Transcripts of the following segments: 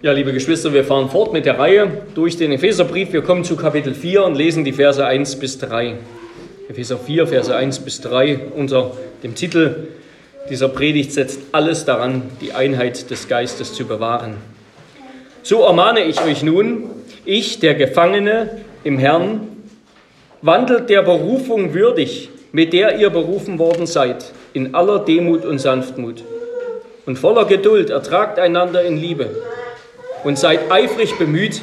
Ja, liebe Geschwister, wir fahren fort mit der Reihe durch den Epheserbrief. Wir kommen zu Kapitel 4 und lesen die Verse 1 bis 3. Epheser 4, Verse 1 bis 3 unter dem Titel dieser Predigt setzt alles daran, die Einheit des Geistes zu bewahren. So ermahne ich euch nun, ich, der Gefangene im Herrn, wandelt der Berufung würdig, mit der ihr berufen worden seid, in aller Demut und Sanftmut. Und voller Geduld ertragt einander in Liebe und seid eifrig bemüht,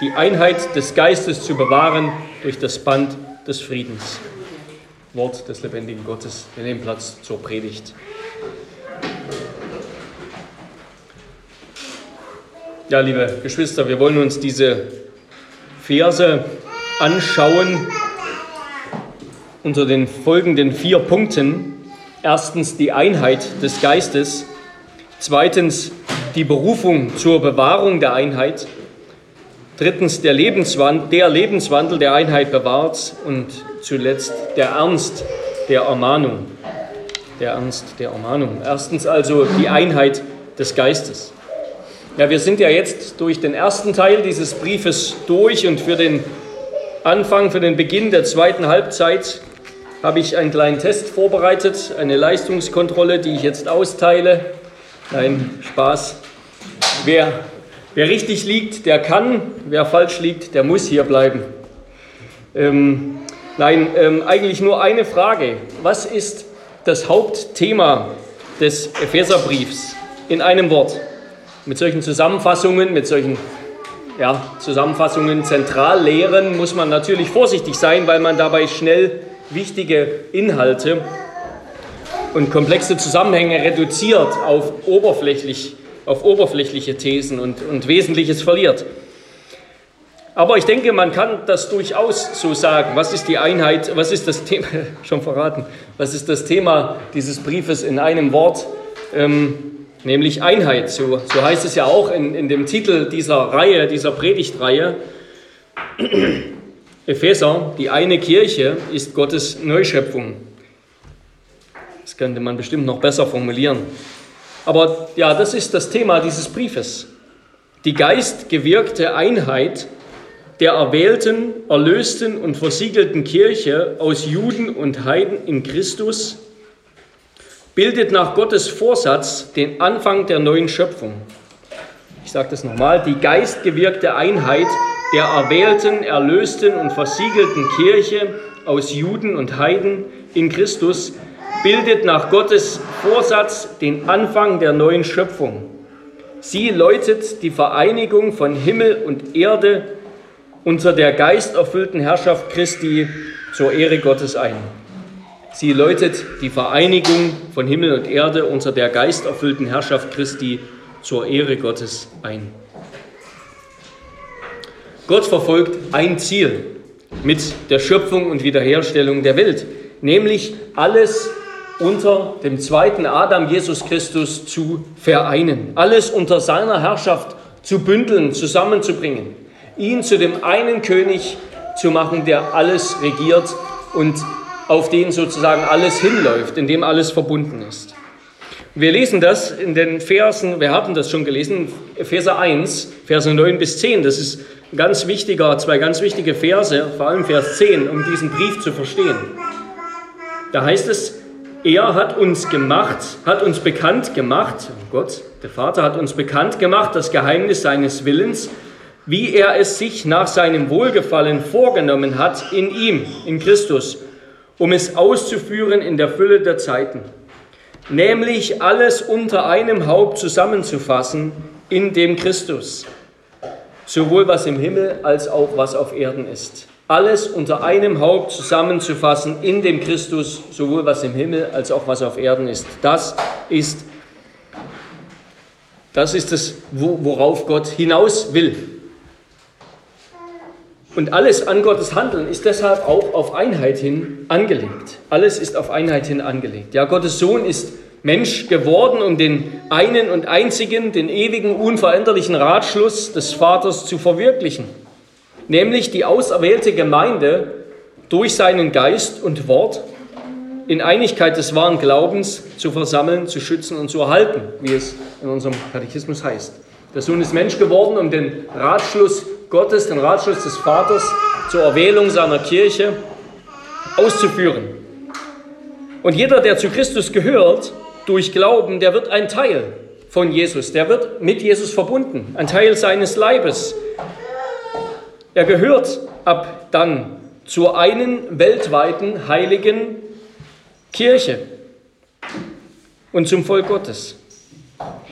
die Einheit des Geistes zu bewahren durch das Band des Friedens. Wort des lebendigen Gottes. Wir nehmen Platz zur Predigt. Ja, liebe Geschwister, wir wollen uns diese Verse anschauen unter den folgenden vier Punkten. Erstens die Einheit des Geistes, zweitens die Berufung zur Bewahrung der Einheit, drittens der Lebenswandel, der Lebenswandel der Einheit bewahrt und zuletzt der Ernst der Ermahnung. Der Ernst der Ermahnung. Erstens also die Einheit des Geistes. Ja, wir sind ja jetzt durch den ersten Teil dieses Briefes durch und für den Anfang, für den Beginn der zweiten Halbzeit habe ich einen kleinen Test vorbereitet, eine Leistungskontrolle, die ich jetzt austeile. Nein, Spaß. Wer, wer richtig liegt, der kann. Wer falsch liegt, der muss hier bleiben. Ähm, nein, ähm, eigentlich nur eine Frage. Was ist das Hauptthema des Epheserbriefs in einem Wort? Mit solchen Zusammenfassungen, mit solchen ja, Zusammenfassungen, Zentrallehren muss man natürlich vorsichtig sein, weil man dabei schnell wichtige Inhalte und komplexe Zusammenhänge reduziert auf, oberflächlich, auf oberflächliche Thesen und, und Wesentliches verliert. Aber ich denke, man kann das durchaus so sagen. Was ist die Einheit, was ist das Thema, schon verraten, was ist das Thema dieses Briefes in einem Wort, ähm, nämlich Einheit. So, so heißt es ja auch in, in dem Titel dieser Reihe, dieser Predigtreihe. Epheser, die eine Kirche, ist Gottes Neuschöpfung. Das könnte man bestimmt noch besser formulieren. Aber ja, das ist das Thema dieses Briefes. Die geistgewirkte Einheit der erwählten, erlösten und versiegelten Kirche aus Juden und Heiden in Christus bildet nach Gottes Vorsatz den Anfang der neuen Schöpfung. Ich sage das nochmal, die geistgewirkte Einheit der erwählten, erlösten und versiegelten Kirche aus Juden und Heiden in Christus bildet nach Gottes Vorsatz den Anfang der neuen Schöpfung. Sie läutet die Vereinigung von Himmel und Erde unter der geisterfüllten Herrschaft Christi zur Ehre Gottes ein. Sie läutet die Vereinigung von Himmel und Erde unter der geisterfüllten Herrschaft Christi zur Ehre Gottes ein. Gott verfolgt ein Ziel mit der Schöpfung und Wiederherstellung der Welt, nämlich alles unter dem zweiten Adam, Jesus Christus, zu vereinen, alles unter seiner Herrschaft zu bündeln, zusammenzubringen, ihn zu dem einen König zu machen, der alles regiert und auf den sozusagen alles hinläuft, in dem alles verbunden ist. Wir lesen das in den Versen, wir haben das schon gelesen, Verse 1, Verse 9 bis 10. Das ist ganz wichtiger, zwei ganz wichtige Verse, vor allem Vers 10, um diesen Brief zu verstehen. Da heißt es, er hat uns gemacht, hat uns bekannt gemacht, Gott, der Vater hat uns bekannt gemacht, das Geheimnis seines Willens, wie er es sich nach seinem Wohlgefallen vorgenommen hat in ihm, in Christus, um es auszuführen in der Fülle der Zeiten, nämlich alles unter einem Haupt zusammenzufassen in dem Christus sowohl was im Himmel als auch was auf Erden ist. Alles unter einem Haupt zusammenzufassen in dem Christus, sowohl was im Himmel als auch was auf Erden ist. Das ist, das ist es, worauf Gott hinaus will. Und alles an Gottes Handeln ist deshalb auch auf Einheit hin angelegt. Alles ist auf Einheit hin angelegt. Ja, Gottes Sohn ist Mensch geworden, um den einen und einzigen, den ewigen, unveränderlichen Ratschluss des Vaters zu verwirklichen, nämlich die auserwählte Gemeinde durch seinen Geist und Wort in Einigkeit des wahren Glaubens zu versammeln, zu schützen und zu erhalten, wie es in unserem Katechismus heißt. Der Sohn ist Mensch geworden, um den Ratschluss Gottes, den Ratschluss des Vaters zur Erwählung seiner Kirche auszuführen. Und jeder, der zu Christus gehört, durch Glauben, der wird ein Teil von Jesus, der wird mit Jesus verbunden, ein Teil seines Leibes. Er gehört ab dann zur einen weltweiten heiligen Kirche und zum Volk Gottes.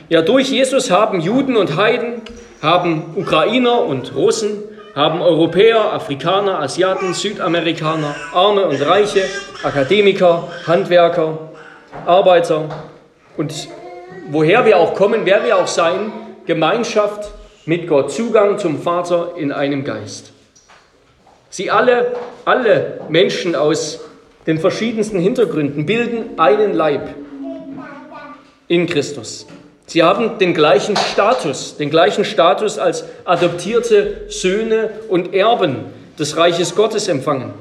Ja, durch Jesus haben Juden und Heiden, haben Ukrainer und Russen, haben Europäer, Afrikaner, Asiaten, Südamerikaner, Arme und Reiche, Akademiker, Handwerker, Arbeiter und woher wir auch kommen, wer wir auch sein, Gemeinschaft mit Gott, Zugang zum Vater in einem Geist. Sie alle, alle Menschen aus den verschiedensten Hintergründen bilden einen Leib in Christus. Sie haben den gleichen Status, den gleichen Status als adoptierte Söhne und Erben des Reiches Gottes empfangen.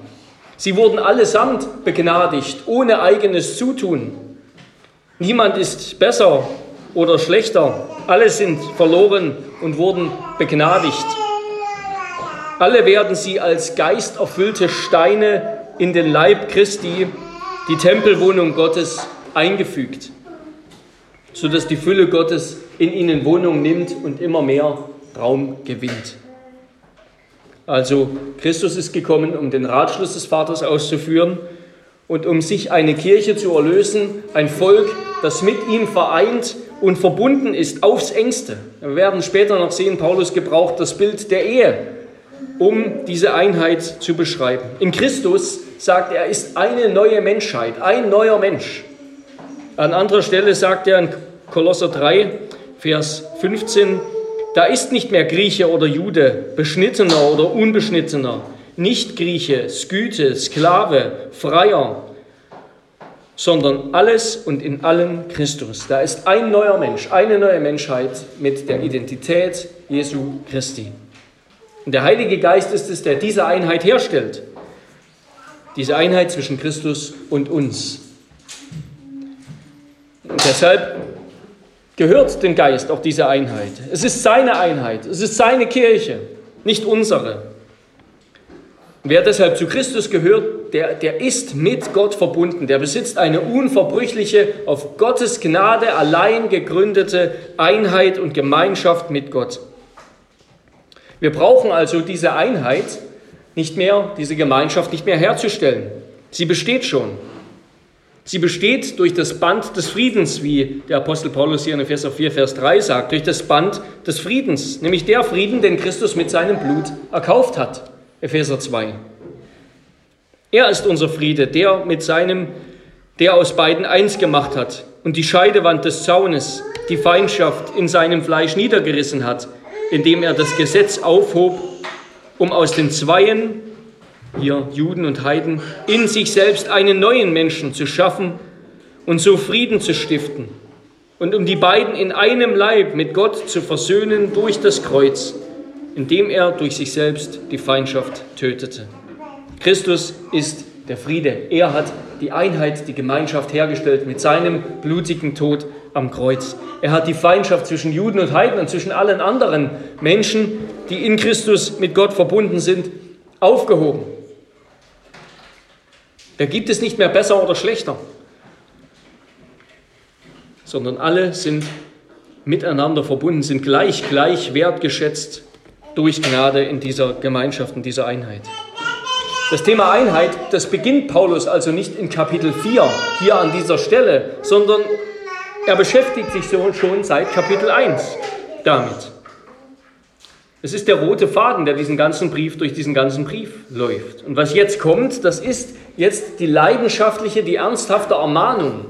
Sie wurden allesamt begnadigt, ohne eigenes Zutun. Niemand ist besser oder schlechter. Alle sind verloren und wurden begnadigt. Alle werden sie als geisterfüllte Steine in den Leib Christi, die Tempelwohnung Gottes, eingefügt sodass die Fülle Gottes in ihnen Wohnung nimmt und immer mehr Raum gewinnt. Also Christus ist gekommen, um den Ratschluss des Vaters auszuführen und um sich eine Kirche zu erlösen, ein Volk, das mit ihm vereint und verbunden ist aufs engste. Wir werden später noch sehen, Paulus gebraucht das Bild der Ehe, um diese Einheit zu beschreiben. In Christus sagt er, ist eine neue Menschheit, ein neuer Mensch. An anderer Stelle sagt er in Kolosser 3, Vers 15, da ist nicht mehr Grieche oder Jude, Beschnittener oder Unbeschnittener, nicht Grieche, Sküte, Sklave, Freier, sondern alles und in allen Christus. Da ist ein neuer Mensch, eine neue Menschheit mit der Identität Jesu Christi. Und der Heilige Geist ist es, der diese Einheit herstellt. Diese Einheit zwischen Christus und uns. Und deshalb gehört dem Geist auch diese Einheit. Es ist seine Einheit, es ist seine Kirche, nicht unsere. Wer deshalb zu Christus gehört, der, der ist mit Gott verbunden, der besitzt eine unverbrüchliche, auf Gottes Gnade allein gegründete Einheit und Gemeinschaft mit Gott. Wir brauchen also diese Einheit nicht mehr, diese Gemeinschaft nicht mehr herzustellen. Sie besteht schon. Sie besteht durch das Band des Friedens, wie der Apostel Paulus hier in Epheser 4, Vers 3 sagt, durch das Band des Friedens, nämlich der Frieden, den Christus mit seinem Blut erkauft hat. Epheser 2. Er ist unser Friede, der mit seinem, der aus beiden eins gemacht hat und die Scheidewand des Zaunes, die Feindschaft in seinem Fleisch niedergerissen hat, indem er das Gesetz aufhob, um aus den Zweien hier Juden und Heiden, in sich selbst einen neuen Menschen zu schaffen und so Frieden zu stiften und um die beiden in einem Leib mit Gott zu versöhnen durch das Kreuz, indem er durch sich selbst die Feindschaft tötete. Christus ist der Friede. Er hat die Einheit, die Gemeinschaft hergestellt mit seinem blutigen Tod am Kreuz. Er hat die Feindschaft zwischen Juden und Heiden und zwischen allen anderen Menschen, die in Christus mit Gott verbunden sind, aufgehoben. Da gibt es nicht mehr besser oder schlechter, sondern alle sind miteinander verbunden, sind gleich, gleich wertgeschätzt durch Gnade in dieser Gemeinschaft, in dieser Einheit. Das Thema Einheit, das beginnt Paulus also nicht in Kapitel 4, hier an dieser Stelle, sondern er beschäftigt sich schon seit Kapitel 1 damit. Es ist der rote Faden, der diesen ganzen Brief durch diesen ganzen Brief läuft. Und was jetzt kommt, das ist jetzt die leidenschaftliche, die ernsthafte Ermahnung,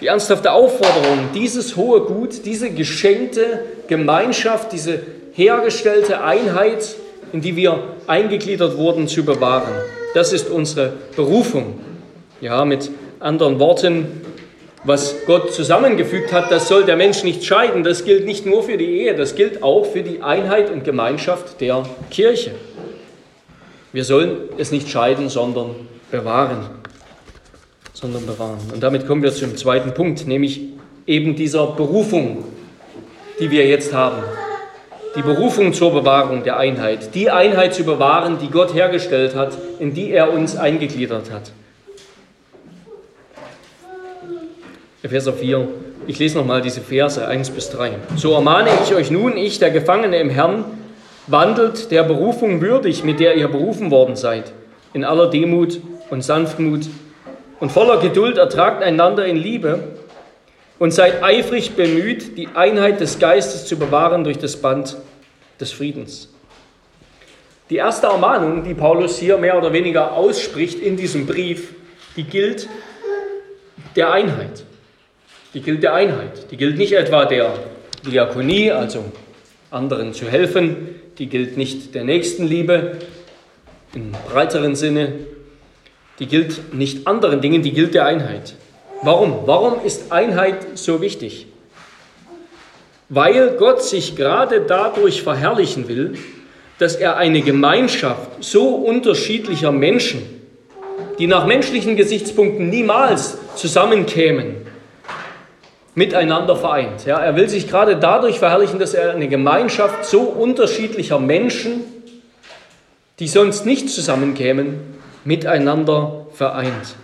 die ernsthafte Aufforderung, dieses hohe Gut, diese geschenkte Gemeinschaft, diese hergestellte Einheit, in die wir eingegliedert wurden, zu bewahren. Das ist unsere Berufung. Ja, mit anderen Worten, was Gott zusammengefügt hat, das soll der Mensch nicht scheiden. Das gilt nicht nur für die Ehe, das gilt auch für die Einheit und Gemeinschaft der Kirche. Wir sollen es nicht scheiden, sondern bewahren. Sondern bewahren. Und damit kommen wir zum zweiten Punkt, nämlich eben dieser Berufung. die wir jetzt haben. Die Berufung zur Bewahrung der Einheit. Die Einheit zu bewahren, die Gott hergestellt hat, in die er uns eingegliedert hat. Epheser 4. Ich lese nochmal diese Verse 1 bis 3. So ermahne ich euch nun, ich, der Gefangene im Herrn, wandelt der Berufung würdig, mit der ihr berufen worden seid, in aller Demut und Sanftmut und voller Geduld ertragt einander in Liebe und seid eifrig bemüht, die Einheit des Geistes zu bewahren durch das Band des Friedens. Die erste Ermahnung, die Paulus hier mehr oder weniger ausspricht in diesem Brief, die gilt der Einheit. Die gilt der Einheit. Die gilt nicht etwa der Diakonie, also anderen zu helfen. Die gilt nicht der Nächstenliebe im breiteren Sinne. Die gilt nicht anderen Dingen, die gilt der Einheit. Warum? Warum ist Einheit so wichtig? Weil Gott sich gerade dadurch verherrlichen will, dass er eine Gemeinschaft so unterschiedlicher Menschen, die nach menschlichen Gesichtspunkten niemals zusammenkämen, miteinander vereint. Ja, er will sich gerade dadurch verherrlichen, dass er eine Gemeinschaft so unterschiedlicher Menschen, die sonst nicht zusammenkämen, miteinander vereint.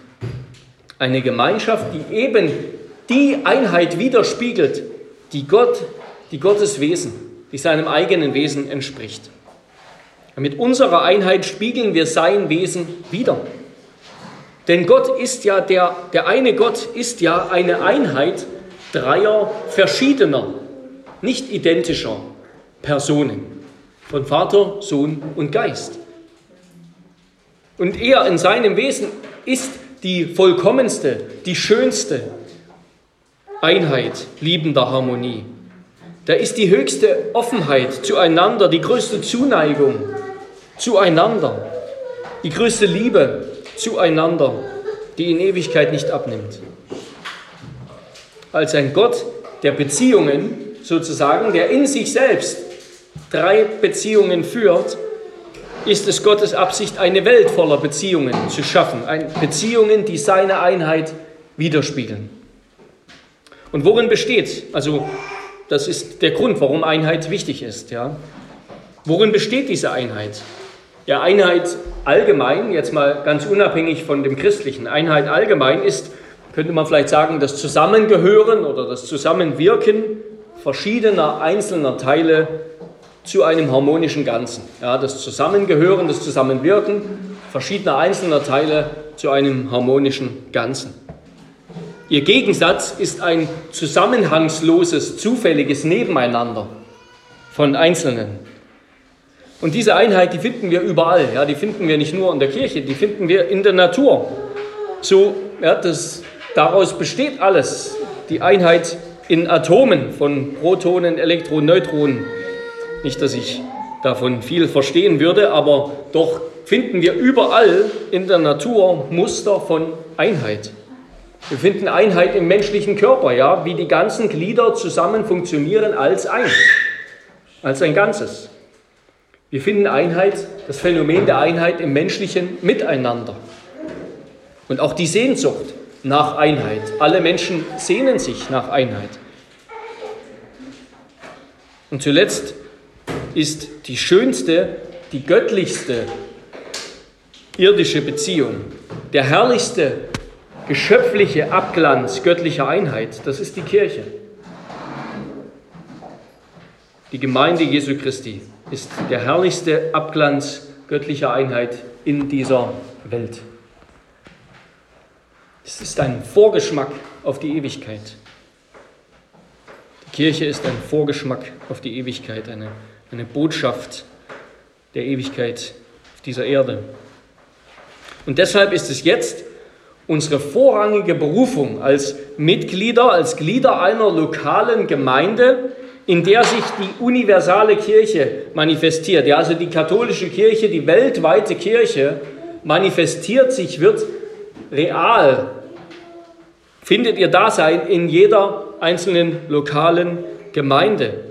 Eine Gemeinschaft, die eben die Einheit widerspiegelt, die Gott, die Gottes Wesen, die seinem eigenen Wesen entspricht. Mit unserer Einheit spiegeln wir sein Wesen wider. Denn Gott ist ja der, der eine Gott ist ja eine Einheit dreier verschiedener, nicht identischer Personen von Vater, Sohn und Geist. Und er in seinem Wesen ist die vollkommenste, die schönste Einheit liebender Harmonie. Da ist die höchste Offenheit zueinander, die größte Zuneigung zueinander, die größte Liebe zueinander, die in Ewigkeit nicht abnimmt. Als ein Gott der Beziehungen sozusagen, der in sich selbst drei Beziehungen führt, ist es Gottes Absicht, eine Welt voller Beziehungen zu schaffen. Beziehungen, die seine Einheit widerspiegeln. Und worin besteht, also das ist der Grund, warum Einheit wichtig ist. Ja? Worin besteht diese Einheit? Ja, Einheit allgemein, jetzt mal ganz unabhängig von dem Christlichen, Einheit allgemein ist, könnte man vielleicht sagen, das Zusammengehören oder das Zusammenwirken verschiedener einzelner Teile zu einem harmonischen Ganzen. Ja, das Zusammengehören, das Zusammenwirken verschiedener einzelner Teile zu einem harmonischen Ganzen. Ihr Gegensatz ist ein zusammenhangsloses, zufälliges Nebeneinander von Einzelnen. Und diese Einheit, die finden wir überall. Ja, die finden wir nicht nur in der Kirche, die finden wir in der Natur. So, ja, das, daraus besteht alles. Die Einheit in Atomen von Protonen, Elektronen, Neutronen, nicht, dass ich davon viel verstehen würde, aber doch finden wir überall in der Natur Muster von Einheit. Wir finden Einheit im menschlichen Körper, ja, wie die ganzen Glieder zusammen funktionieren als ein, als ein Ganzes. Wir finden Einheit, das Phänomen der Einheit im menschlichen Miteinander. Und auch die Sehnsucht nach Einheit. Alle Menschen sehnen sich nach Einheit. Und zuletzt ist die schönste, die göttlichste irdische Beziehung, der herrlichste geschöpfliche Abglanz göttlicher Einheit, das ist die Kirche. Die Gemeinde Jesu Christi ist der herrlichste Abglanz göttlicher Einheit in dieser Welt. Es ist ein Vorgeschmack auf die Ewigkeit. Die Kirche ist ein Vorgeschmack auf die Ewigkeit, eine eine Botschaft der Ewigkeit auf dieser Erde. Und deshalb ist es jetzt unsere vorrangige Berufung als Mitglieder, als Glieder einer lokalen Gemeinde, in der sich die universale Kirche manifestiert. Ja, also die katholische Kirche, die weltweite Kirche manifestiert sich, wird real, findet ihr Dasein in jeder einzelnen lokalen Gemeinde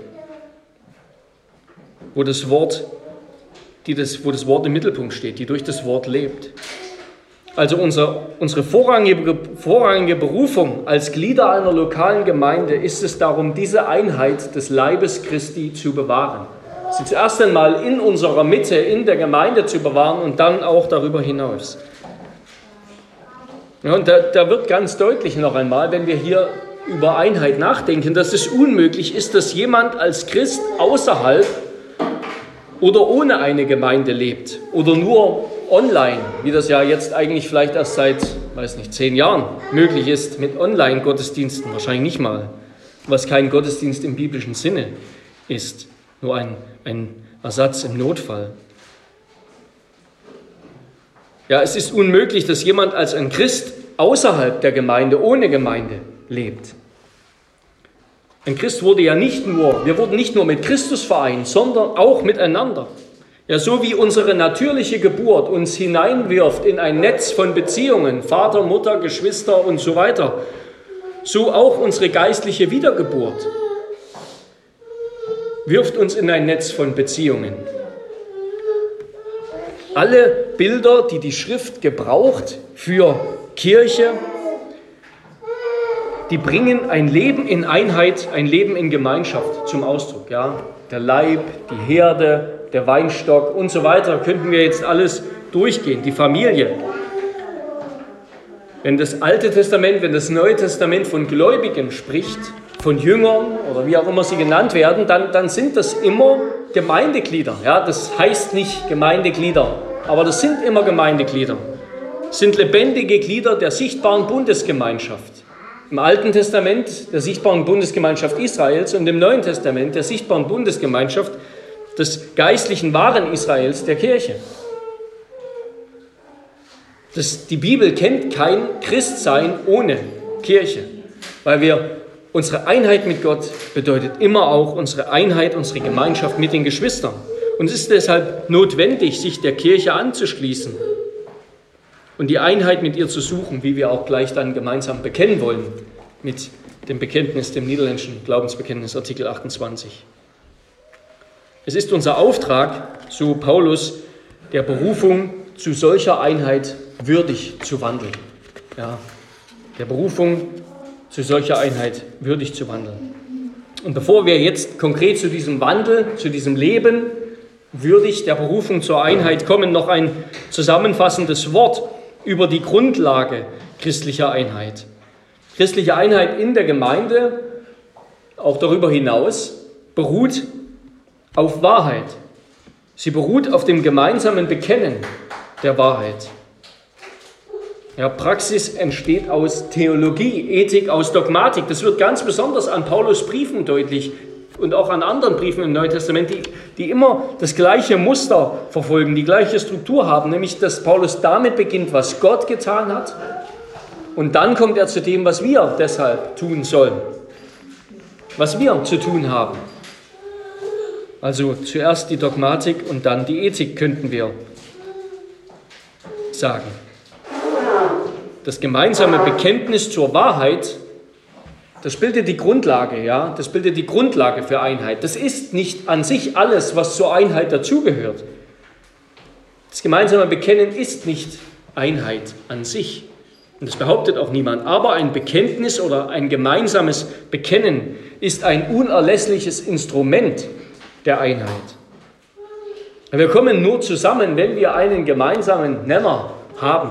wo das Wort, die das, wo das Wort im Mittelpunkt steht, die durch das Wort lebt. Also unser, unsere vorrangige, vorrangige Berufung als Glieder einer lokalen Gemeinde ist es darum, diese Einheit des Leibes Christi zu bewahren. Sie zuerst einmal in unserer Mitte, in der Gemeinde zu bewahren und dann auch darüber hinaus. Und da, da wird ganz deutlich noch einmal, wenn wir hier über Einheit nachdenken, dass es unmöglich ist, dass jemand als Christ außerhalb oder ohne eine Gemeinde lebt oder nur online, wie das ja jetzt eigentlich vielleicht erst seit, weiß nicht, zehn Jahren möglich ist mit Online-Gottesdiensten, wahrscheinlich nicht mal, was kein Gottesdienst im biblischen Sinne ist, nur ein, ein Ersatz im Notfall. Ja, es ist unmöglich, dass jemand als ein Christ außerhalb der Gemeinde, ohne Gemeinde lebt. Ein Christ wurde ja nicht nur, wir wurden nicht nur mit Christus vereint, sondern auch miteinander. Ja, so wie unsere natürliche Geburt uns hineinwirft in ein Netz von Beziehungen, Vater, Mutter, Geschwister und so weiter, so auch unsere geistliche Wiedergeburt wirft uns in ein Netz von Beziehungen. Alle Bilder, die die Schrift gebraucht für Kirche, die bringen ein Leben in Einheit, ein Leben in Gemeinschaft zum Ausdruck. Ja? Der Leib, die Herde, der Weinstock und so weiter, könnten wir jetzt alles durchgehen, die Familie. Wenn das Alte Testament, wenn das Neue Testament von Gläubigen spricht, von Jüngern oder wie auch immer sie genannt werden, dann, dann sind das immer Gemeindeglieder. Ja, das heißt nicht Gemeindeglieder, aber das sind immer Gemeindeglieder. sind lebendige Glieder der sichtbaren Bundesgemeinschaft. Im Alten Testament der sichtbaren Bundesgemeinschaft Israels und im Neuen Testament der sichtbaren Bundesgemeinschaft des geistlichen wahren Israels, der Kirche. Das, die Bibel kennt kein Christsein ohne Kirche, weil wir unsere Einheit mit Gott bedeutet immer auch unsere Einheit, unsere Gemeinschaft mit den Geschwistern. Und es ist deshalb notwendig, sich der Kirche anzuschließen und die Einheit mit ihr zu suchen, wie wir auch gleich dann gemeinsam bekennen wollen mit dem Bekenntnis, dem niederländischen Glaubensbekenntnis, Artikel 28. Es ist unser Auftrag, so Paulus, der Berufung zu solcher Einheit würdig zu wandeln. Ja, der Berufung zu solcher Einheit würdig zu wandeln. Und bevor wir jetzt konkret zu diesem Wandel, zu diesem Leben würdig der Berufung zur Einheit kommen, noch ein zusammenfassendes Wort über die Grundlage christlicher Einheit. Christliche Einheit in der Gemeinde, auch darüber hinaus, beruht auf Wahrheit. Sie beruht auf dem gemeinsamen Bekennen der Wahrheit. Ja, Praxis entsteht aus Theologie, Ethik, aus Dogmatik. Das wird ganz besonders an Paulus Briefen deutlich und auch an anderen Briefen im Neuen Testament, die, die immer das gleiche Muster verfolgen, die gleiche Struktur haben, nämlich dass Paulus damit beginnt, was Gott getan hat, und dann kommt er zu dem, was wir deshalb tun sollen, was wir zu tun haben. Also zuerst die Dogmatik und dann die Ethik könnten wir sagen. Das gemeinsame Bekenntnis zur Wahrheit das bildet die Grundlage, ja, das bildet die Grundlage für Einheit. Das ist nicht an sich alles, was zur Einheit dazugehört. Das gemeinsame Bekennen ist nicht Einheit an sich. Und das behauptet auch niemand. Aber ein Bekenntnis oder ein gemeinsames Bekennen ist ein unerlässliches Instrument der Einheit. Wir kommen nur zusammen, wenn wir einen gemeinsamen Nenner haben.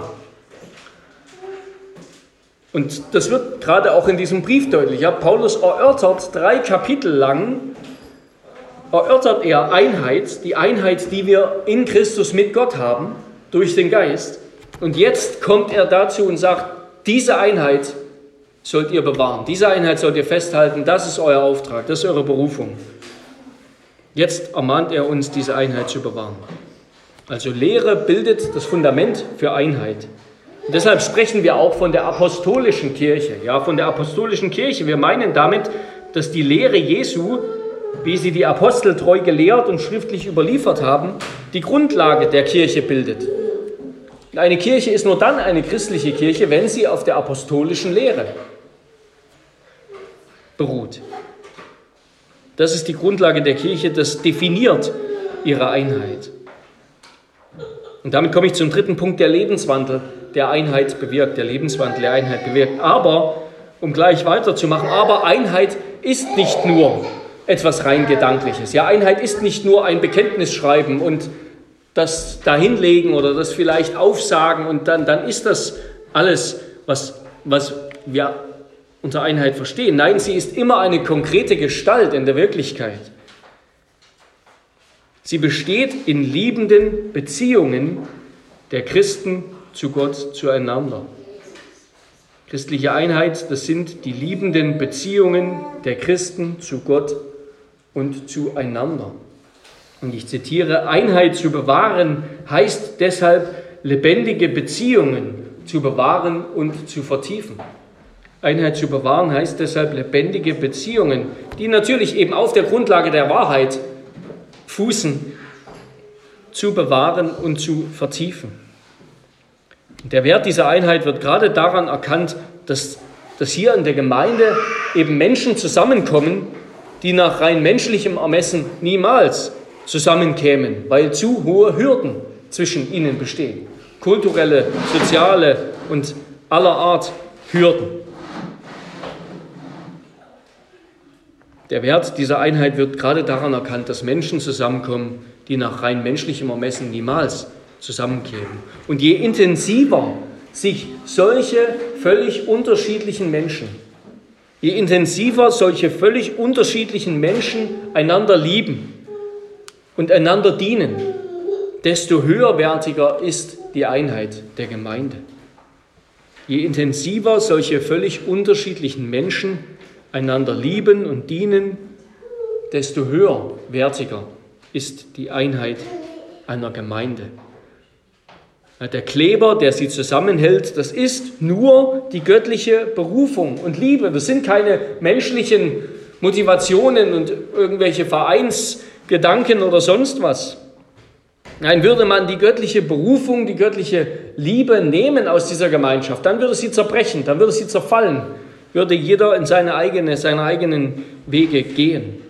Und das wird gerade auch in diesem Brief deutlich. Ja, Paulus erörtert drei Kapitel lang, erörtert er Einheit, die Einheit, die wir in Christus mit Gott haben, durch den Geist. Und jetzt kommt er dazu und sagt, diese Einheit sollt ihr bewahren, diese Einheit sollt ihr festhalten, das ist euer Auftrag, das ist eure Berufung. Jetzt ermahnt er uns, diese Einheit zu bewahren. Also Lehre bildet das Fundament für Einheit. Deshalb sprechen wir auch von der apostolischen Kirche. Ja, von der apostolischen Kirche. Wir meinen damit, dass die Lehre Jesu, wie sie die Apostel treu gelehrt und schriftlich überliefert haben, die Grundlage der Kirche bildet. Eine Kirche ist nur dann eine christliche Kirche, wenn sie auf der apostolischen Lehre beruht. Das ist die Grundlage der Kirche, das definiert ihre Einheit. Und damit komme ich zum dritten Punkt, der Lebenswandel der Einheit bewirkt, der Lebenswandel der Einheit bewirkt. Aber, um gleich weiterzumachen, aber Einheit ist nicht nur etwas rein Gedankliches. Ja, Einheit ist nicht nur ein Bekenntnis schreiben und das dahinlegen oder das vielleicht aufsagen und dann, dann ist das alles, was, was wir unter Einheit verstehen. Nein, sie ist immer eine konkrete Gestalt in der Wirklichkeit. Sie besteht in liebenden Beziehungen der Christen zu Gott zueinander. Christliche Einheit, das sind die liebenden Beziehungen der Christen zu Gott und zueinander. Und ich zitiere, Einheit zu bewahren heißt deshalb, lebendige Beziehungen zu bewahren und zu vertiefen. Einheit zu bewahren heißt deshalb lebendige Beziehungen, die natürlich eben auf der Grundlage der Wahrheit fußen, zu bewahren und zu vertiefen. Der Wert dieser Einheit wird gerade daran erkannt, dass, dass hier in der Gemeinde eben Menschen zusammenkommen, die nach rein menschlichem Ermessen niemals zusammenkämen, weil zu hohe Hürden zwischen ihnen bestehen. Kulturelle, soziale und aller Art Hürden. Der Wert dieser Einheit wird gerade daran erkannt, dass Menschen zusammenkommen, die nach rein menschlichem Ermessen niemals zusammenkämen. Und je intensiver sich solche völlig unterschiedlichen Menschen, je intensiver solche völlig unterschiedlichen Menschen einander lieben und einander dienen, desto höherwertiger ist die Einheit der Gemeinde. Je intensiver solche völlig unterschiedlichen Menschen einander lieben und dienen, desto höherwertiger ist die Einheit einer Gemeinde. Der Kleber, der sie zusammenhält, das ist nur die göttliche Berufung und Liebe. Das sind keine menschlichen Motivationen und irgendwelche Vereinsgedanken oder sonst was. Nein, würde man die göttliche Berufung, die göttliche Liebe nehmen aus dieser Gemeinschaft, dann würde sie zerbrechen, dann würde sie zerfallen, würde jeder in seine, eigene, seine eigenen Wege gehen.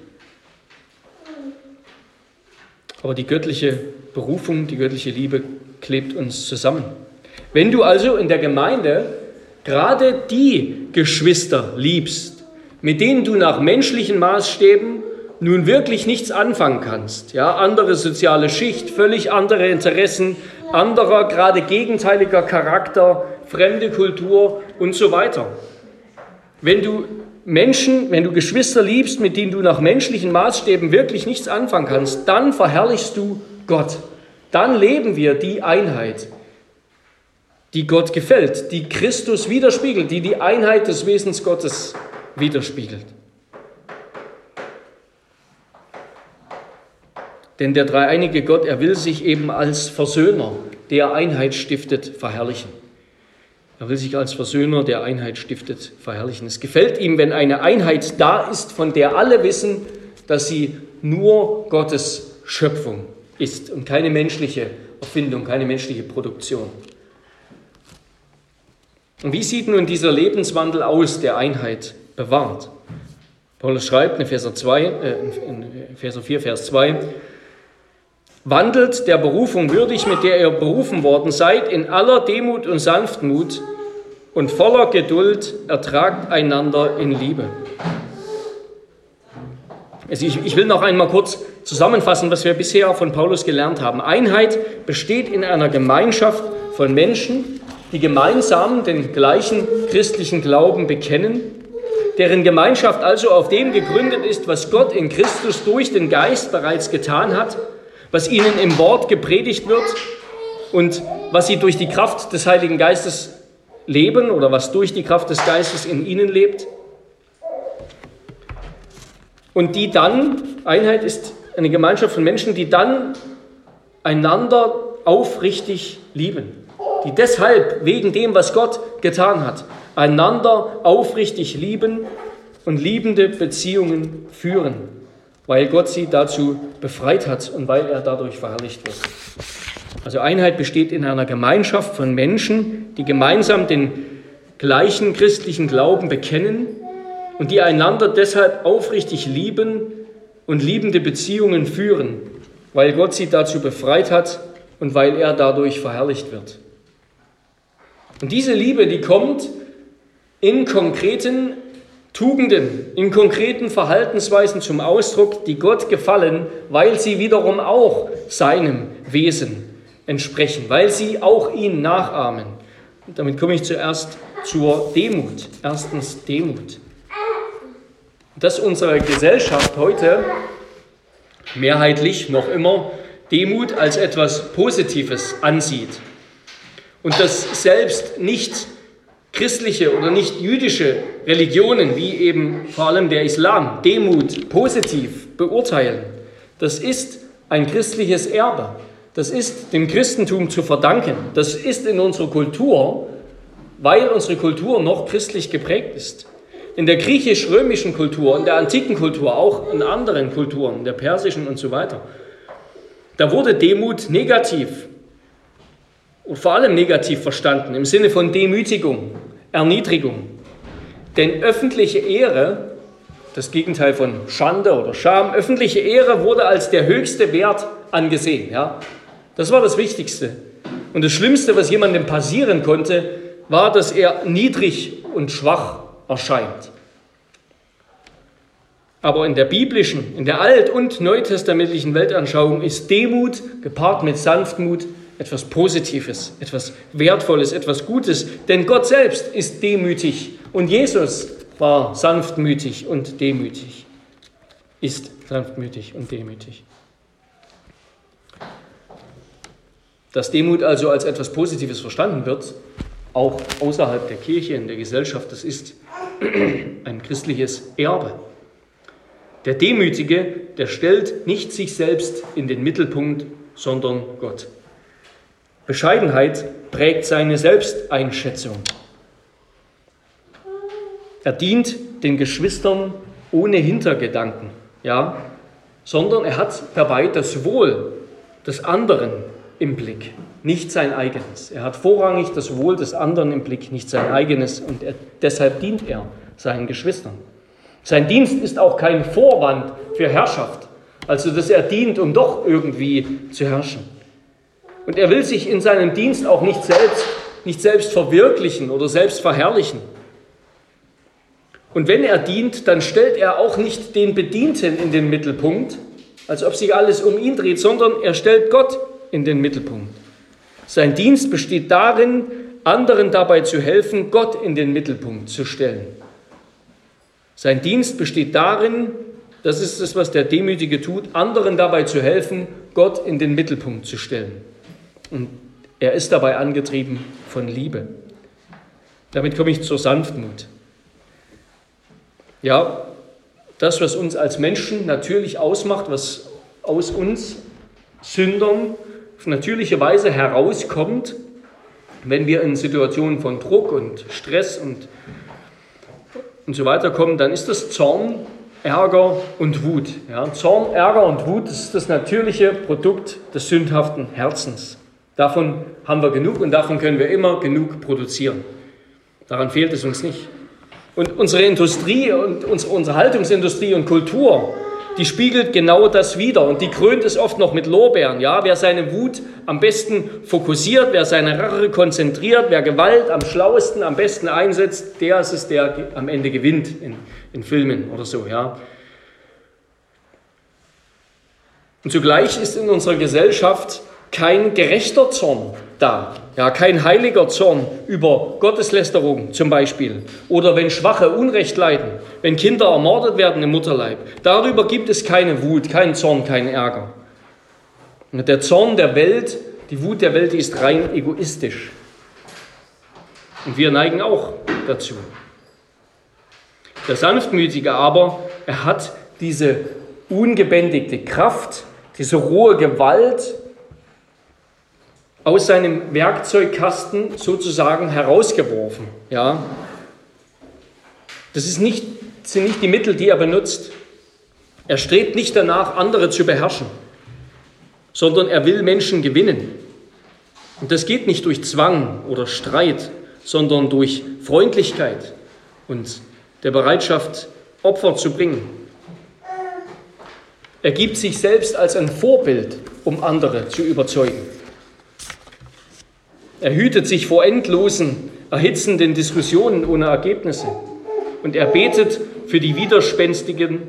Aber die göttliche Berufung, die göttliche Liebe klebt uns zusammen. Wenn du also in der Gemeinde gerade die Geschwister liebst, mit denen du nach menschlichen Maßstäben nun wirklich nichts anfangen kannst, ja, andere soziale Schicht, völlig andere Interessen, anderer, gerade gegenteiliger Charakter, fremde Kultur und so weiter. Wenn du Menschen, wenn du Geschwister liebst, mit denen du nach menschlichen Maßstäben wirklich nichts anfangen kannst, dann verherrlichst du Gott. Dann leben wir die Einheit, die Gott gefällt, die Christus widerspiegelt, die die Einheit des Wesens Gottes widerspiegelt. Denn der dreieinige Gott, er will sich eben als Versöhner, der Einheit stiftet, verherrlichen. Er will sich als Versöhner, der Einheit stiftet, verherrlichen. Es gefällt ihm, wenn eine Einheit da ist, von der alle wissen, dass sie nur Gottes Schöpfung ist und keine menschliche Erfindung, keine menschliche Produktion. Und wie sieht nun dieser Lebenswandel aus, der Einheit bewahrt? Paulus schreibt in Epheser, 2, äh, in Epheser 4, Vers 2, Wandelt der Berufung würdig, mit der ihr berufen worden seid, in aller Demut und Sanftmut und voller Geduld ertragt einander in Liebe. Also ich, ich will noch einmal kurz zusammenfassen, was wir bisher von Paulus gelernt haben. Einheit besteht in einer Gemeinschaft von Menschen, die gemeinsam den gleichen christlichen Glauben bekennen, deren Gemeinschaft also auf dem gegründet ist, was Gott in Christus durch den Geist bereits getan hat was ihnen im Wort gepredigt wird und was sie durch die Kraft des Heiligen Geistes leben oder was durch die Kraft des Geistes in ihnen lebt. Und die dann, Einheit ist eine Gemeinschaft von Menschen, die dann einander aufrichtig lieben, die deshalb wegen dem, was Gott getan hat, einander aufrichtig lieben und liebende Beziehungen führen weil Gott sie dazu befreit hat und weil er dadurch verherrlicht wird. Also Einheit besteht in einer Gemeinschaft von Menschen, die gemeinsam den gleichen christlichen Glauben bekennen und die einander deshalb aufrichtig lieben und liebende Beziehungen führen, weil Gott sie dazu befreit hat und weil er dadurch verherrlicht wird. Und diese Liebe, die kommt in konkreten Tugenden, in konkreten Verhaltensweisen zum Ausdruck, die Gott gefallen, weil sie wiederum auch seinem Wesen entsprechen, weil sie auch ihn nachahmen. Und damit komme ich zuerst zur Demut. Erstens Demut. Dass unsere Gesellschaft heute mehrheitlich noch immer Demut als etwas Positives ansieht und dass selbst nicht christliche oder nicht jüdische Religionen, wie eben vor allem der Islam, Demut positiv beurteilen, das ist ein christliches Erbe. Das ist dem Christentum zu verdanken. Das ist in unserer Kultur, weil unsere Kultur noch christlich geprägt ist. In der griechisch-römischen Kultur, in der antiken Kultur, auch in anderen Kulturen, der persischen und so weiter, da wurde Demut negativ und vor allem negativ verstanden, im Sinne von Demütigung, Erniedrigung. Denn öffentliche Ehre, das Gegenteil von Schande oder Scham, öffentliche Ehre wurde als der höchste Wert angesehen. Ja? Das war das Wichtigste. Und das Schlimmste, was jemandem passieren konnte, war, dass er niedrig und schwach erscheint. Aber in der biblischen, in der alt- und neutestamentlichen Weltanschauung ist Demut gepaart mit Sanftmut etwas Positives, etwas Wertvolles, etwas Gutes. Denn Gott selbst ist demütig und Jesus war sanftmütig und demütig. Ist sanftmütig und demütig. Dass Demut also als etwas Positives verstanden wird, auch außerhalb der Kirche, in der Gesellschaft, das ist ein christliches Erbe. Der Demütige, der stellt nicht sich selbst in den Mittelpunkt, sondern Gott. Bescheidenheit prägt seine Selbsteinschätzung. Er dient den Geschwistern ohne Hintergedanken, ja, sondern er hat dabei das Wohl des anderen im Blick, nicht sein eigenes. Er hat vorrangig das Wohl des anderen im Blick, nicht sein eigenes und er, deshalb dient er seinen Geschwistern. Sein Dienst ist auch kein Vorwand für Herrschaft, also dass er dient, um doch irgendwie zu herrschen. Und er will sich in seinem Dienst auch nicht selbst, nicht selbst verwirklichen oder selbst verherrlichen. Und wenn er dient, dann stellt er auch nicht den Bedienten in den Mittelpunkt, als ob sich alles um ihn dreht, sondern er stellt Gott in den Mittelpunkt. Sein Dienst besteht darin, anderen dabei zu helfen, Gott in den Mittelpunkt zu stellen. Sein Dienst besteht darin, das ist es, was der Demütige tut, anderen dabei zu helfen, Gott in den Mittelpunkt zu stellen. Und er ist dabei angetrieben von Liebe. Damit komme ich zur Sanftmut. Ja, das, was uns als Menschen natürlich ausmacht, was aus uns Sündern auf natürliche Weise herauskommt, wenn wir in Situationen von Druck und Stress und und so weiter kommen, dann ist das Zorn, Ärger und Wut. Ja, Zorn, Ärger und Wut, ist das natürliche Produkt des sündhaften Herzens. Davon haben wir genug und davon können wir immer genug produzieren. Daran fehlt es uns nicht. Und unsere Industrie und unsere Unterhaltungsindustrie und Kultur die spiegelt genau das wider und die krönt es oft noch mit Lorbeeren. Ja, wer seine Wut am besten fokussiert, wer seine Rache konzentriert, wer Gewalt am schlauesten, am besten einsetzt, der ist es, der am Ende gewinnt in, in Filmen oder so. Ja. Und zugleich ist in unserer Gesellschaft kein gerechter Zorn da. Ja, kein heiliger Zorn über Gotteslästerung zum Beispiel. Oder wenn Schwache Unrecht leiden, wenn Kinder ermordet werden im Mutterleib. Darüber gibt es keine Wut, keinen Zorn, keinen Ärger. Der Zorn der Welt, die Wut der Welt, die ist rein egoistisch. Und wir neigen auch dazu. Der Sanftmütige aber, er hat diese ungebändigte Kraft, diese rohe Gewalt, aus seinem Werkzeugkasten sozusagen herausgeworfen. Ja? Das ist nicht, sind nicht die Mittel, die er benutzt. Er strebt nicht danach, andere zu beherrschen, sondern er will Menschen gewinnen. Und das geht nicht durch Zwang oder Streit, sondern durch Freundlichkeit und der Bereitschaft, Opfer zu bringen. Er gibt sich selbst als ein Vorbild, um andere zu überzeugen. Er hütet sich vor endlosen, erhitzenden Diskussionen ohne Ergebnisse. Und er betet für die Widerspenstigen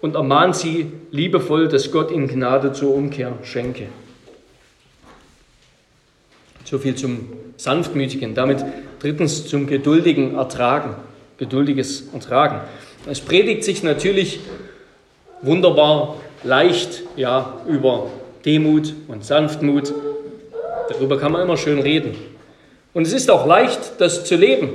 und ermahnt sie liebevoll, dass Gott ihnen Gnade zur Umkehr schenke. So viel zum Sanftmütigen. Damit drittens zum geduldigen Ertragen. Geduldiges Ertragen. Es predigt sich natürlich wunderbar leicht ja, über Demut und Sanftmut. Darüber kann man immer schön reden. Und es ist auch leicht, das zu leben,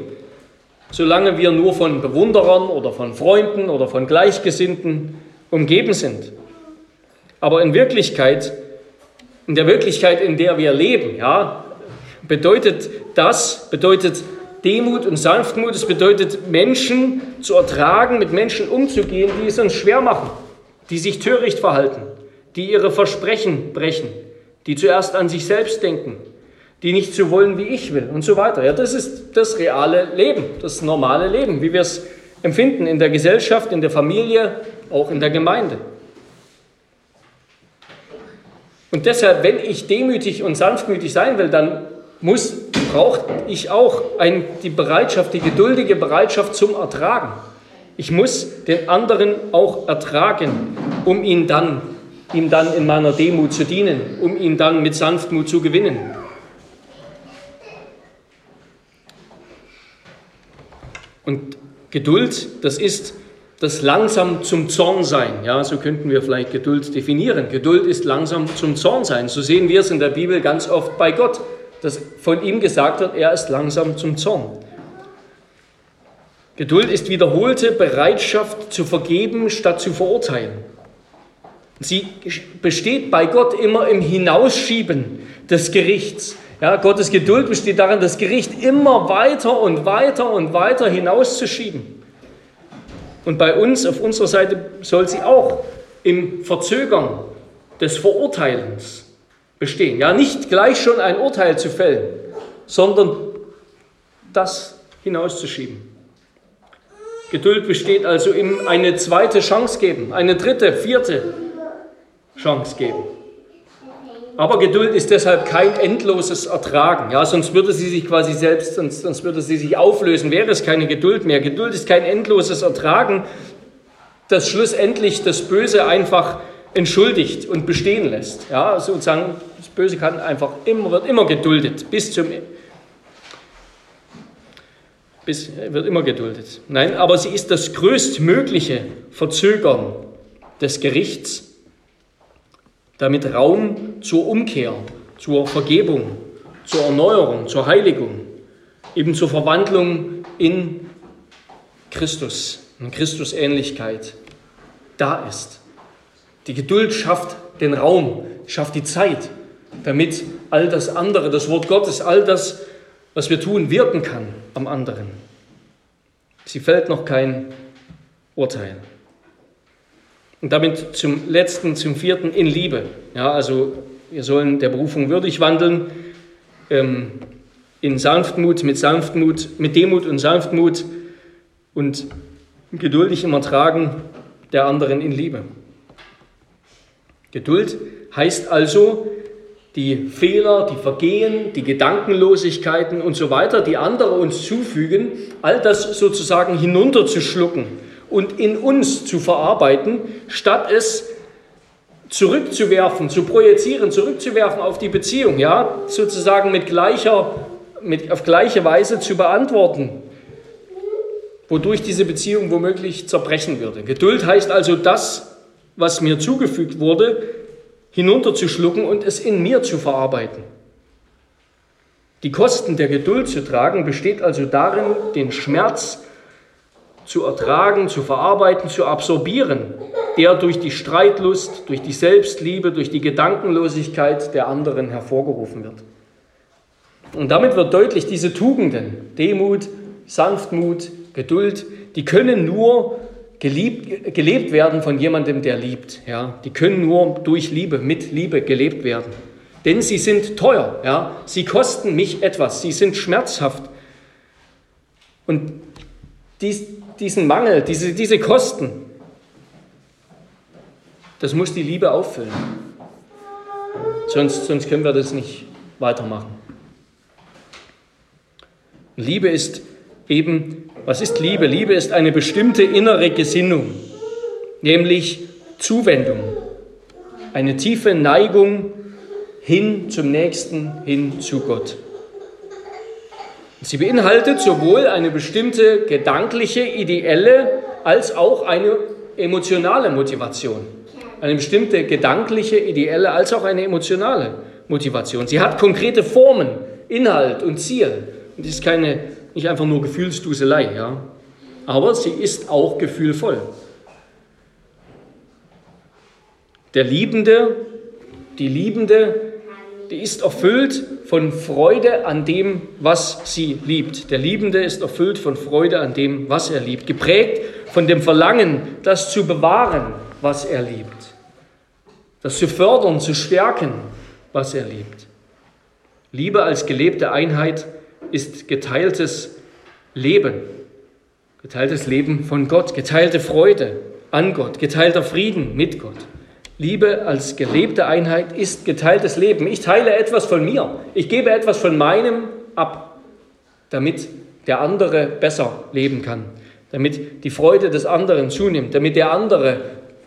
solange wir nur von Bewunderern oder von Freunden oder von Gleichgesinnten umgeben sind. Aber in Wirklichkeit, in der Wirklichkeit, in der wir leben, ja, bedeutet das, bedeutet Demut und Sanftmut, es bedeutet Menschen zu ertragen, mit Menschen umzugehen, die es uns schwer machen, die sich töricht verhalten, die ihre Versprechen brechen, die zuerst an sich selbst denken, die nicht so wollen, wie ich will und so weiter. Ja, das ist das reale Leben, das normale Leben, wie wir es empfinden in der Gesellschaft, in der Familie, auch in der Gemeinde. Und deshalb, wenn ich demütig und sanftmütig sein will, dann muss, brauche ich auch ein, die Bereitschaft, die geduldige Bereitschaft zum Ertragen. Ich muss den anderen auch ertragen, um ihn dann, ihm dann in meiner Demut zu dienen, um ihn dann mit Sanftmut zu gewinnen. Und Geduld, das ist das langsam zum Zorn sein. Ja, so könnten wir vielleicht Geduld definieren. Geduld ist langsam zum Zorn sein. So sehen wir es in der Bibel ganz oft bei Gott dass von ihm gesagt wird, er ist langsam zum Zorn. Geduld ist wiederholte Bereitschaft zu vergeben statt zu verurteilen. Sie besteht bei Gott immer im Hinausschieben des Gerichts. Ja, Gottes Geduld besteht darin, das Gericht immer weiter und weiter und weiter hinauszuschieben. Und bei uns, auf unserer Seite, soll sie auch im Verzögern des Verurteilens bestehen. Ja, nicht gleich schon ein Urteil zu fällen, sondern das hinauszuschieben. Geduld besteht also im eine zweite Chance geben, eine dritte, vierte Chance geben. Aber Geduld ist deshalb kein endloses Ertragen. Ja, sonst würde sie sich quasi selbst, sonst, sonst würde sie sich auflösen, wäre es keine Geduld mehr. Geduld ist kein endloses Ertragen, das schlussendlich das Böse einfach entschuldigt und bestehen lässt. Ja, sozusagen, das Böse kann einfach immer, wird immer geduldet, bis zum, bis, wird immer geduldet. Nein, aber sie ist das größtmögliche Verzögern des Gerichts, damit Raum zur Umkehr, zur Vergebung, zur Erneuerung, zur Heiligung, eben zur Verwandlung in Christus, in Christusähnlichkeit da ist. Die Geduld schafft den Raum, schafft die Zeit, damit all das andere, das Wort Gottes, all das, was wir tun, wirken kann am anderen. Sie fällt noch kein Urteil. Und damit zum letzten, zum vierten, in Liebe. Ja, also wir sollen der Berufung würdig wandeln, ähm, in Sanftmut, mit Sanftmut, mit Demut und Sanftmut und geduldig im Ertragen der anderen in Liebe. Geduld heißt also, die Fehler, die Vergehen, die Gedankenlosigkeiten und so weiter, die andere uns zufügen, all das sozusagen hinunterzuschlucken und in uns zu verarbeiten, statt es zurückzuwerfen, zu projizieren, zurückzuwerfen auf die Beziehung, ja, sozusagen mit gleicher, mit, auf gleiche Weise zu beantworten, wodurch diese Beziehung womöglich zerbrechen würde. Geduld heißt also das was mir zugefügt wurde, hinunterzuschlucken und es in mir zu verarbeiten. Die Kosten der Geduld zu tragen besteht also darin, den Schmerz zu ertragen, zu verarbeiten, zu absorbieren, der durch die Streitlust, durch die Selbstliebe, durch die Gedankenlosigkeit der anderen hervorgerufen wird. Und damit wird deutlich, diese Tugenden, Demut, Sanftmut, Geduld, die können nur geliebt, gelebt werden von jemandem, der liebt. Ja? Die können nur durch Liebe, mit Liebe gelebt werden. Denn sie sind teuer, ja? sie kosten mich etwas, sie sind schmerzhaft. Und dies, diesen Mangel, diese, diese Kosten, das muss die Liebe auffüllen. Sonst, sonst können wir das nicht weitermachen. Liebe ist eben, was ist Liebe? Liebe ist eine bestimmte innere Gesinnung, nämlich Zuwendung, eine tiefe Neigung hin zum Nächsten, hin zu Gott. Sie beinhaltet sowohl eine bestimmte gedankliche, ideelle als auch eine emotionale Motivation. Eine bestimmte gedankliche, ideelle als auch eine emotionale Motivation. Sie hat konkrete Formen, Inhalt und Ziel. Und ist keine, nicht einfach nur Gefühlsduselei, ja. Aber sie ist auch gefühlvoll. Der Liebende, die Liebende die ist erfüllt von Freude an dem, was sie liebt. Der Liebende ist erfüllt von Freude an dem, was er liebt. Geprägt von dem Verlangen, das zu bewahren, was er liebt. Das zu fördern, zu stärken, was er liebt. Liebe als gelebte Einheit ist geteiltes Leben. Geteiltes Leben von Gott, geteilte Freude an Gott, geteilter Frieden mit Gott. Liebe als gelebte Einheit ist geteiltes Leben. Ich teile etwas von mir. Ich gebe etwas von meinem ab, damit der andere besser leben kann, damit die Freude des anderen zunimmt, damit der andere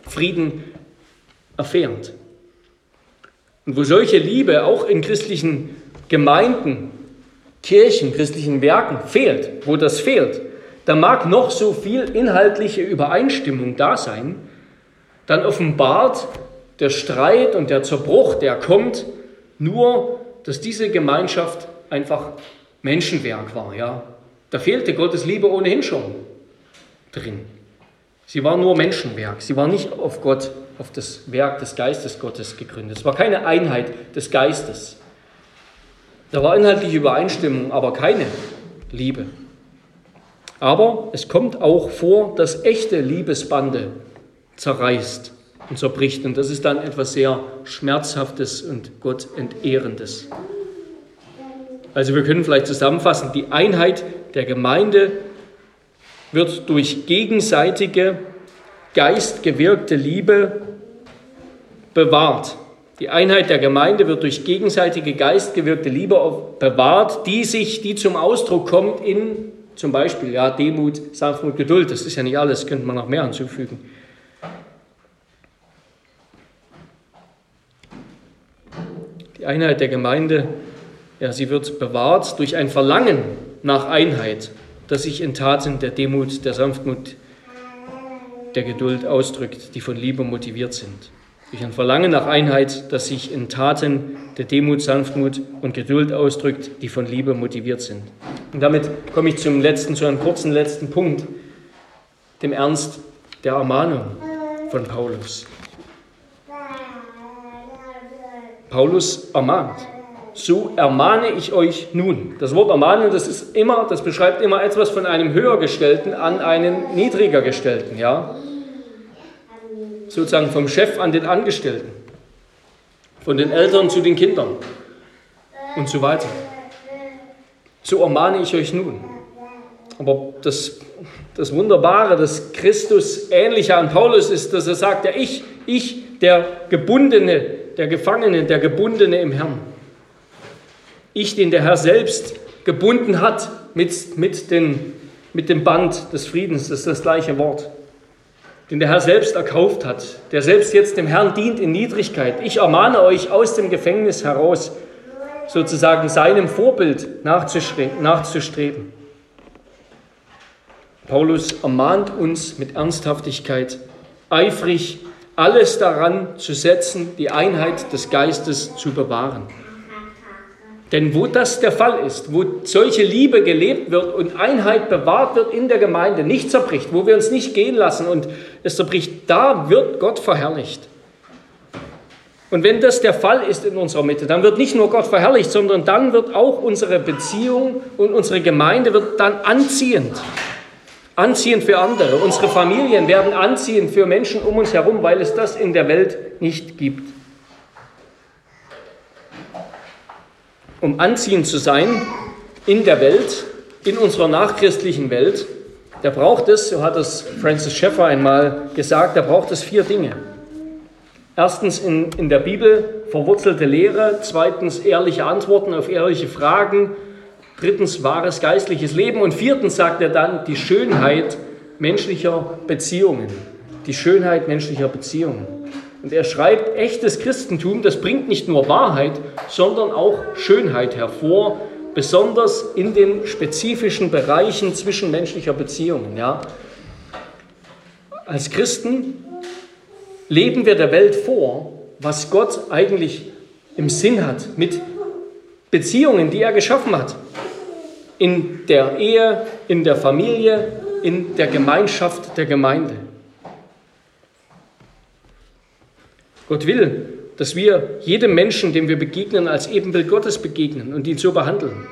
Frieden erfährt. Und wo solche Liebe auch in christlichen Gemeinden, Kirchen, christlichen Werken fehlt, wo das fehlt, da mag noch so viel inhaltliche Übereinstimmung da sein, dann offenbart der Streit und der Zerbruch, der kommt nur, dass diese Gemeinschaft einfach Menschenwerk war. Ja? Da fehlte Gottes Liebe ohnehin schon drin. Sie war nur Menschenwerk. Sie war nicht auf Gott, auf das Werk des Geistes Gottes gegründet. Es war keine Einheit des Geistes. Da war inhaltliche Übereinstimmung, aber keine Liebe. Aber es kommt auch vor, dass echte Liebesbande zerreißt und zerbricht. Und das ist dann etwas sehr Schmerzhaftes und Gott entehrendes. Also wir können vielleicht zusammenfassen, die Einheit der Gemeinde wird durch gegenseitige, geistgewirkte Liebe bewahrt. Die Einheit der Gemeinde wird durch gegenseitige geistgewirkte Liebe bewahrt, die sich, die zum Ausdruck kommt in zum Beispiel ja, Demut, Sanftmut, Geduld. Das ist ja nicht alles, könnte man noch mehr hinzufügen. Die Einheit der Gemeinde, ja, sie wird bewahrt durch ein Verlangen nach Einheit, das sich in Taten der Demut, der Sanftmut, der Geduld ausdrückt, die von Liebe motiviert sind. Durch ein Verlangen nach Einheit, das sich in Taten der Demut, Sanftmut und Geduld ausdrückt, die von Liebe motiviert sind. Und damit komme ich zum letzten, zu einem kurzen letzten Punkt, dem Ernst der Ermahnung von Paulus. Paulus ermahnt. So ermahne ich euch nun. Das Wort ermahnen, das ist immer, das beschreibt immer etwas von einem höhergestellten an einen niedriger gestellten, ja? Sozusagen vom Chef an den Angestellten, von den Eltern zu den Kindern und so weiter. So ermahne ich euch nun. Aber das, das Wunderbare, das Christus ähnliche an Paulus ist, dass er sagt, ja, ich, ich, der Gebundene, der Gefangene, der Gebundene im Herrn. Ich, den der Herr selbst gebunden hat mit, mit, den, mit dem Band des Friedens, das ist das gleiche Wort, den der Herr selbst erkauft hat, der selbst jetzt dem Herrn dient in Niedrigkeit. Ich ermahne euch aus dem Gefängnis heraus, sozusagen seinem Vorbild nachzustreben. Paulus ermahnt uns mit Ernsthaftigkeit, eifrig alles daran zu setzen, die Einheit des Geistes zu bewahren. Denn wo das der Fall ist, wo solche Liebe gelebt wird und Einheit bewahrt wird in der Gemeinde, nicht zerbricht, wo wir uns nicht gehen lassen und es zerbricht, da wird Gott verherrlicht. Und wenn das der Fall ist in unserer Mitte, dann wird nicht nur Gott verherrlicht, sondern dann wird auch unsere Beziehung und unsere Gemeinde wird dann anziehend anziehend für andere. Unsere Familien werden anziehend für Menschen um uns herum, weil es das in der Welt nicht gibt. Um anziehend zu sein in der Welt, in unserer nachchristlichen Welt, da braucht es, so hat es Francis Schaeffer einmal gesagt, da braucht es vier Dinge. Erstens in, in der Bibel verwurzelte Lehre, zweitens ehrliche Antworten auf ehrliche Fragen, Drittens wahres geistliches Leben. Und viertens sagt er dann die Schönheit menschlicher Beziehungen. Die Schönheit menschlicher Beziehungen. Und er schreibt, echtes Christentum, das bringt nicht nur Wahrheit, sondern auch Schönheit hervor, besonders in den spezifischen Bereichen zwischenmenschlicher Beziehungen. Ja. Als Christen leben wir der Welt vor, was Gott eigentlich im Sinn hat mit Beziehungen, die er geschaffen hat. In der Ehe, in der Familie, in der Gemeinschaft der Gemeinde. Gott will, dass wir jedem Menschen, dem wir begegnen, als Ebenbild Gottes begegnen und ihn so behandeln.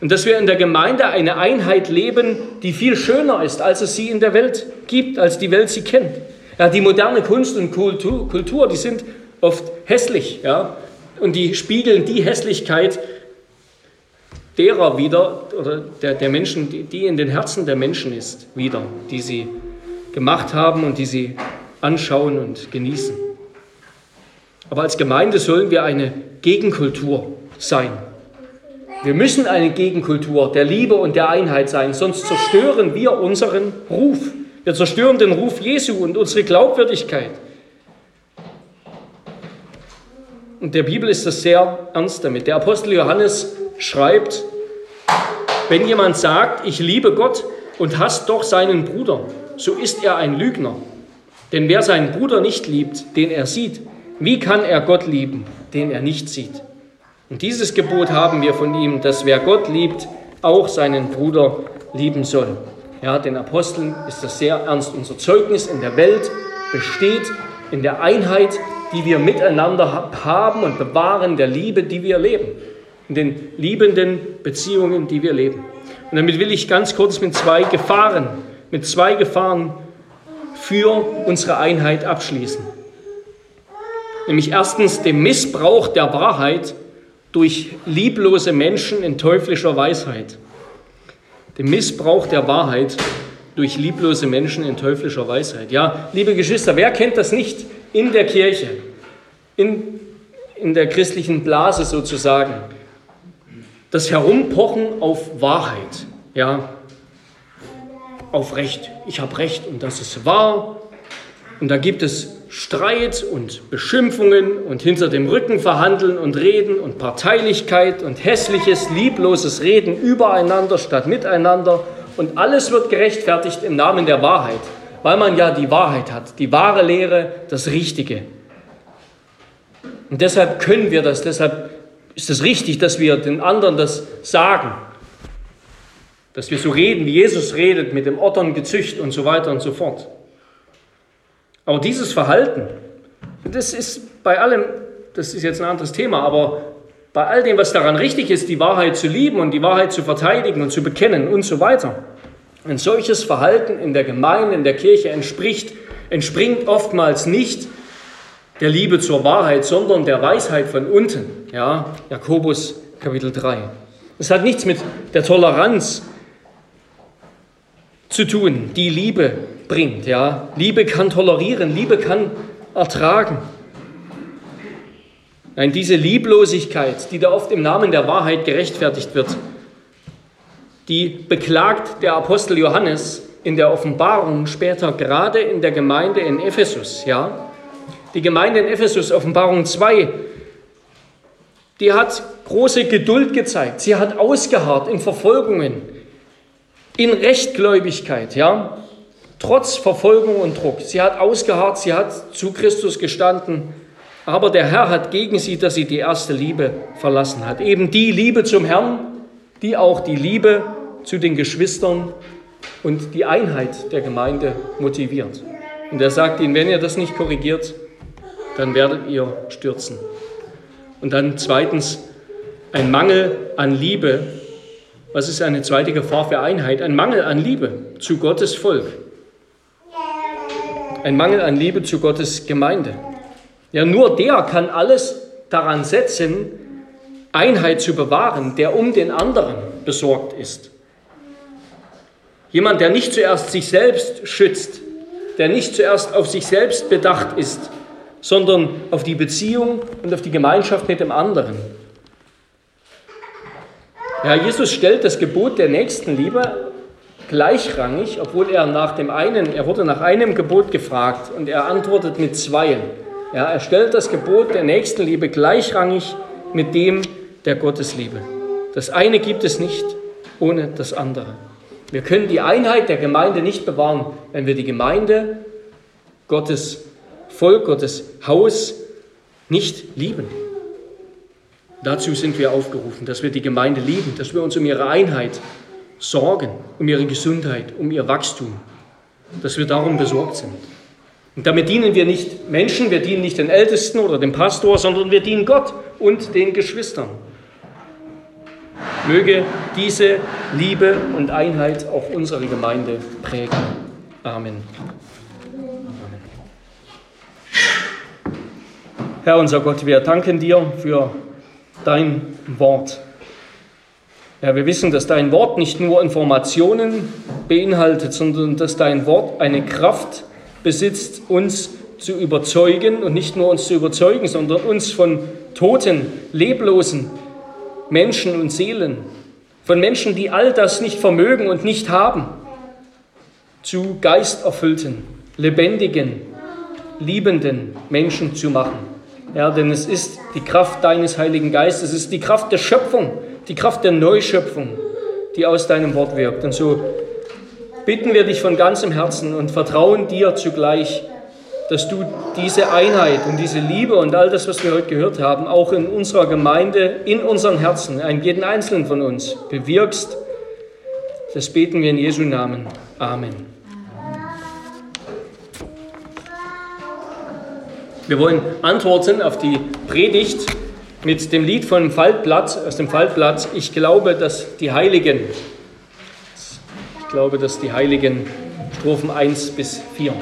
Und dass wir in der Gemeinde eine Einheit leben, die viel schöner ist, als es sie in der Welt gibt, als die Welt sie kennt. Ja, die moderne Kunst und Kultur, die sind oft hässlich, ja, und die spiegeln die Hässlichkeit derer wieder, oder der, der Menschen, die, die in den Herzen der Menschen ist, wieder, die sie gemacht haben und die sie anschauen und genießen. Aber als Gemeinde sollen wir eine Gegenkultur sein. Wir müssen eine Gegenkultur der Liebe und der Einheit sein, sonst zerstören wir unseren Ruf. Wir zerstören den Ruf Jesu und unsere Glaubwürdigkeit. Und der Bibel ist das sehr ernst damit. Der Apostel Johannes schreibt, wenn jemand sagt, ich liebe Gott und hasst doch seinen Bruder, so ist er ein Lügner. Denn wer seinen Bruder nicht liebt, den er sieht, wie kann er Gott lieben, den er nicht sieht? Und dieses Gebot haben wir von ihm, dass wer Gott liebt, auch seinen Bruder lieben soll. Ja, den Aposteln ist das sehr ernst. Unser Zeugnis in der Welt besteht in der Einheit, die wir miteinander haben und bewahren, der Liebe, die wir leben. In den liebenden Beziehungen, die wir leben. Und damit will ich ganz kurz mit zwei Gefahren, mit zwei Gefahren für unsere Einheit abschließen nämlich erstens dem Missbrauch der Wahrheit durch lieblose Menschen in teuflischer Weisheit. Dem Missbrauch der Wahrheit durch lieblose Menschen in teuflischer Weisheit. Ja, liebe Geschwister, wer kennt das nicht in der Kirche, in, in der christlichen Blase sozusagen? Das Herumpochen auf Wahrheit, ja, auf Recht. Ich habe Recht und das ist wahr. Und da gibt es Streit und Beschimpfungen und hinter dem Rücken verhandeln und reden und Parteilichkeit und hässliches, liebloses Reden übereinander statt miteinander. Und alles wird gerechtfertigt im Namen der Wahrheit, weil man ja die Wahrheit hat, die wahre Lehre, das Richtige. Und deshalb können wir das, deshalb ist es richtig, dass wir den anderen das sagen. Dass wir so reden, wie Jesus redet, mit dem Otterngezücht und so weiter und so fort. Aber dieses Verhalten, das ist bei allem, das ist jetzt ein anderes Thema, aber bei all dem, was daran richtig ist, die Wahrheit zu lieben und die Wahrheit zu verteidigen und zu bekennen und so weiter, ein solches Verhalten in der Gemeinde, in der Kirche entspricht, entspringt oftmals nicht der Liebe zur Wahrheit, sondern der Weisheit von unten. Ja, Jakobus Kapitel 3. Es hat nichts mit der Toleranz zu tun, die Liebe bringt. Ja? Liebe kann tolerieren, Liebe kann ertragen. Nein, diese Lieblosigkeit, die da oft im Namen der Wahrheit gerechtfertigt wird, die beklagt der Apostel Johannes in der Offenbarung später gerade in der Gemeinde in Ephesus. Ja? Die Gemeinde in Ephesus, Offenbarung 2, die hat große Geduld gezeigt. Sie hat ausgeharrt in Verfolgungen, in Rechtgläubigkeit, ja, trotz Verfolgung und Druck. Sie hat ausgeharrt, sie hat zu Christus gestanden, aber der Herr hat gegen sie, dass sie die erste Liebe verlassen hat. Eben die Liebe zum Herrn, die auch die Liebe zu den Geschwistern und die Einheit der Gemeinde motiviert. Und er sagt ihnen, wenn ihr das nicht korrigiert, dann werdet ihr stürzen. Und dann zweitens, ein Mangel an Liebe was ist eine zweite Gefahr für Einheit? Ein Mangel an Liebe zu Gottes Volk. Ein Mangel an Liebe zu Gottes Gemeinde. Ja, nur der kann alles daran setzen, Einheit zu bewahren, der um den anderen besorgt ist. Jemand, der nicht zuerst sich selbst schützt, der nicht zuerst auf sich selbst bedacht ist, sondern auf die Beziehung und auf die Gemeinschaft mit dem anderen Ja, Jesus stellt das Gebot der Nächstenliebe gleichrangig, obwohl er nach dem einen, er wurde nach einem Gebot gefragt und er antwortet mit zweien. Ja, er stellt das Gebot der Nächstenliebe gleichrangig mit dem der Gottesliebe. Das eine gibt es nicht ohne das andere. Wir können die Einheit der Gemeinde nicht bewahren, wenn wir die Gemeinde, Gottes Volk, Gottes Haus nicht lieben. Dazu sind wir aufgerufen, dass wir die Gemeinde lieben, dass wir uns um ihre Einheit sorgen, um ihre Gesundheit, um ihr Wachstum, dass wir darum besorgt sind. Und damit dienen wir nicht Menschen, wir dienen nicht den Ältesten oder dem Pastor, sondern wir dienen Gott und den Geschwistern. Möge diese Liebe und Einheit auch unsere Gemeinde prägen. Amen. Herr unser Gott, wir danken dir für dein Wort. Ja, wir wissen, dass dein Wort nicht nur Informationen beinhaltet, sondern dass dein Wort eine Kraft besitzt, uns zu überzeugen und nicht nur uns zu überzeugen, sondern uns von toten, leblosen Menschen und Seelen, von Menschen, die all das nicht vermögen und nicht haben, zu geisterfüllten, lebendigen, liebenden Menschen zu machen. Ja, denn es ist die Kraft deines Heiligen Geistes, es ist die Kraft der Schöpfung, die Kraft der Neuschöpfung, die aus deinem Wort wirkt. Und so bitten wir dich von ganzem Herzen und vertrauen dir zugleich, dass du diese Einheit und diese Liebe und all das, was wir heute gehört haben, auch in unserer Gemeinde, in unseren Herzen, in jeden einzelnen von uns bewirkst. Das beten wir in Jesu Namen. Amen. Wir wollen antworten auf die Predigt mit dem Lied von Faltblatt, aus dem Faltblatt. Ich glaube, dass die Heiligen, ich glaube, dass die Heiligen Strophen 1 bis 4.